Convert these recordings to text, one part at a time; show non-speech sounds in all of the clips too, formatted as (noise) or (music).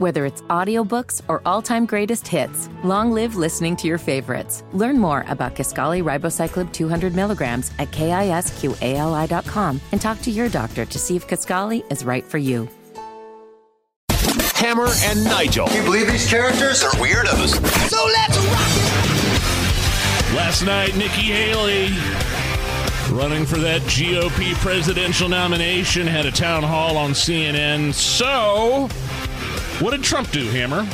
Whether it's audiobooks or all-time greatest hits, long live listening to your favorites. Learn more about Kisqali Ribociclib 200 milligrams at kisqali.com and talk to your doctor to see if Kisqali is right for you. Hammer and Nigel. Can you believe these characters are weirdos? So let's rock it. Last night, Nikki Haley, running for that GOP presidential nomination, had a town hall on CNN. So, what did Trump do, Hammer?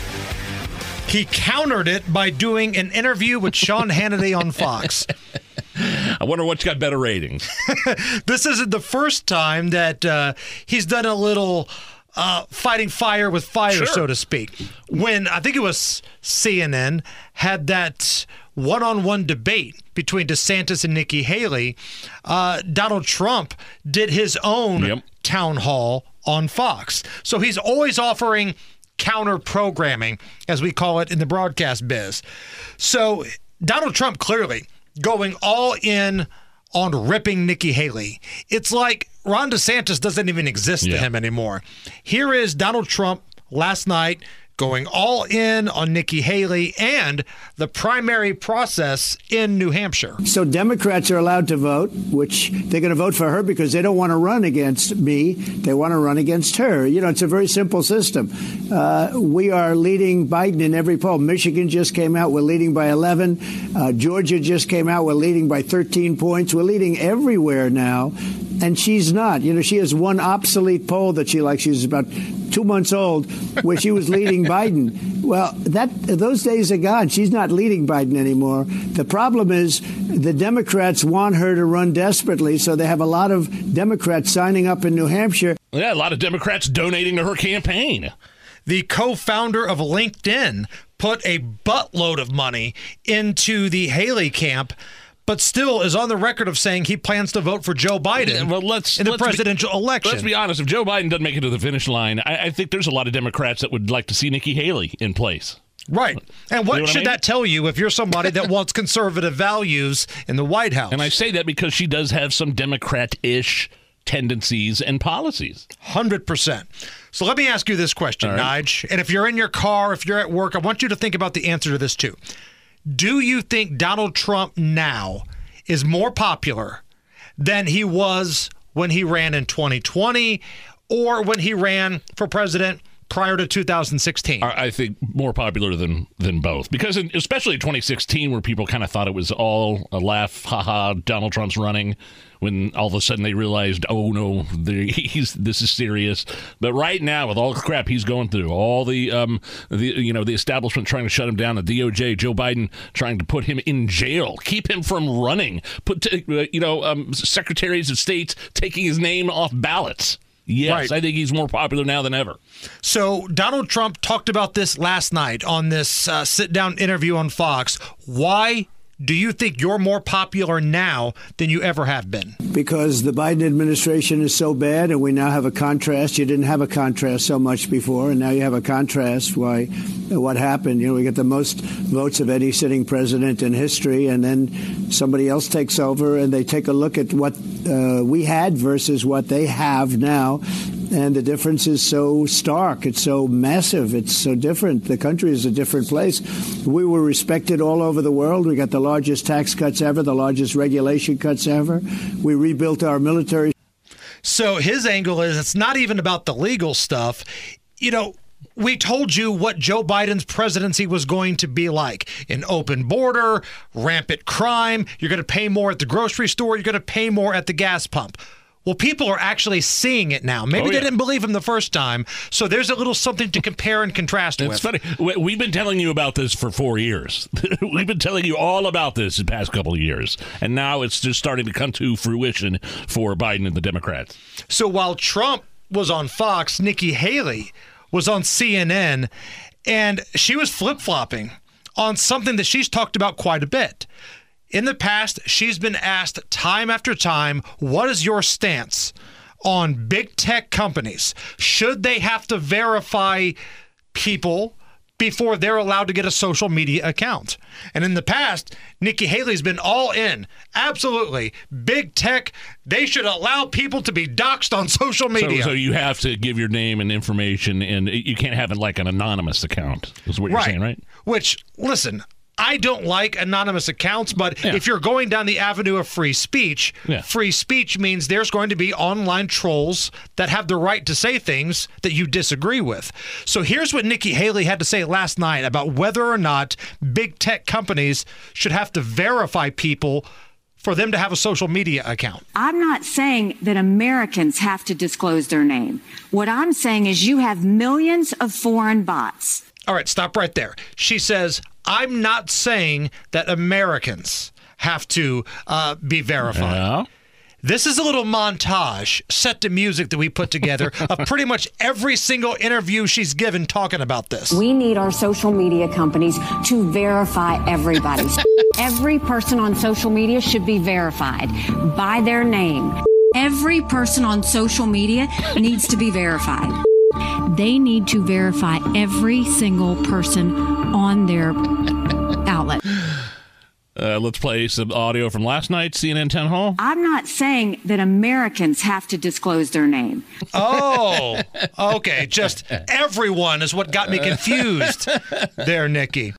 He countered it by doing an interview with Sean Hannity on Fox. (laughs) I wonder what's got better ratings. (laughs) this isn't the first time that uh, he's done a little uh, fighting fire with fire, Sure. so to speak. When I think it was CNN had that one on one debate between DeSantis and Nikki Haley, uh, Donald Trump did his own Yep. town hall on Fox. So he's always offering counter programming, as we call it in the broadcast biz. So Donald Trump clearly going all in on ripping Nikki Haley. It's like Ron DeSantis doesn't even exist to him anymore. Here is Donald Trump last night going all in on Nikki Haley and the primary process in New Hampshire. So Democrats are allowed to vote, which they're going to vote for her because they don't want to run against me. They want to run against her. You know, it's a very simple system. Uh, we are leading Biden in every poll. Michigan just came out. We're leading by 11. Uh, Georgia just came out. We're leading by 13 points. We're leading everywhere now. And she's not. You know, she has one obsolete poll that she likes. She's about two months old, where she was leading (laughs) Biden. Well, that those days are gone. She's not leading Biden anymore. The problem is the Democrats want her to run desperately, so they have a lot of Democrats signing up in New Hampshire. Yeah, a lot of Democrats donating to her campaign. the co-founder of LinkedIn put a buttload of money into the Haley camp, but still is on the record of saying he plans to vote for Joe Biden Yeah, well, let's- in the let's be- presidential election. Let's be honest. If Joe Biden doesn't make it to the finish line, I, I think there's a lot of Democrats that would like to see Nikki Haley in place. right. And what know what I should mean? that tell you if you're somebody that (laughs) wants conservative values in the White House? And I say that because she does have some Democrat-ish tendencies and policies. Hundred percent. So let me ask you this question, All right. Nige. And if you're in your car, if you're at work, I want you to think about the answer to this too. Do you think Donald Trump now is more popular than he was when he ran in 2020 or when he ran for president prior to 2016? I think more popular than than both. Because in, especially 2016 where people kind of thought it was all a laugh haha Donald Trump's running when all of a sudden they realized oh no (laughs) he's this is serious. But right now with all the crap he's going through all the um the you know the establishment trying to shut him down the DOJ Joe Biden trying to put him in jail keep him from running put uh, you know um, secretaries of state taking his name off ballots yes Right. I think he's more popular now than ever So Donald Trump talked about this last night on this uh, sit-down interview on Fox. Why do you think you're more popular now than you ever have been? because the Biden administration is so bad, and we now have a contrast. You didn't have a contrast so much before, and now you have a contrast. Why? What happened? You know, we get the most votes of any sitting president in history, and then somebody else takes over, and they take a look at what uh, we had versus what they have now. And the difference is so stark. It's so massive. It's so different. The country is a different place. We were respected all over the world. We got the largest tax cuts ever, the largest regulation cuts ever. We rebuilt our military. So his angle is it's not even about the legal stuff. You know, we told you what Joe Biden's presidency was going to be like an open border, rampant crime. You're going to pay more at the grocery store, you're going to pay more at the gas pump. Well, people are actually seeing it now. Maybe Oh, they yeah. didn't believe him the first time. So there's a little something to compare and contrast It's with. funny. We've been telling you about this for four years. (laughs) We've been telling you all about this the past couple of years, and now it's just starting to come to fruition for Biden and the Democrats. So while Trump was on Fox, Nikki Haley was on CNN, and she was flip flopping on something that she's talked about quite a bit. In the past, she's been asked time after time, What is your stance on big tech companies? Should they have to verify people before they're allowed to get a social media account. And in the past, Nikki Haley's been all in. Absolutely. Big tech, they should allow people to be doxxed on (laughs) social media. So, so you have to give your name and information, and you can't have it like an anonymous account. Is what you're saying, right? Which, listen, I don't like anonymous accounts, but Yeah. if you're going down the avenue of free speech, Yeah. free speech means there's going to be online trolls that have the right to say things that you disagree with. So here's what Nikki Haley had to say last night about whether or not big tech companies should have to verify people for them to have a social media account. I'm not saying that Americans have to disclose their name. What I'm saying is you have millions of foreign bots. All right, stop right there. She says, I'm not saying that Americans have to uh, be verified. Yeah. This is a little montage set to music that we put together (laughs) of pretty much every single interview she's given talking about this. We need our social media companies to verify everybody. (laughs) Every person on social media should be verified by their name. Every person on social media needs to be verified. They need to verify every single person on their outlet. (sighs) Uh, let's play some audio from last night's CNN town hall. I'm not saying that Americans have to disclose their name. Oh, okay. Just everyone is what got me (laughs) confused there, Nikki.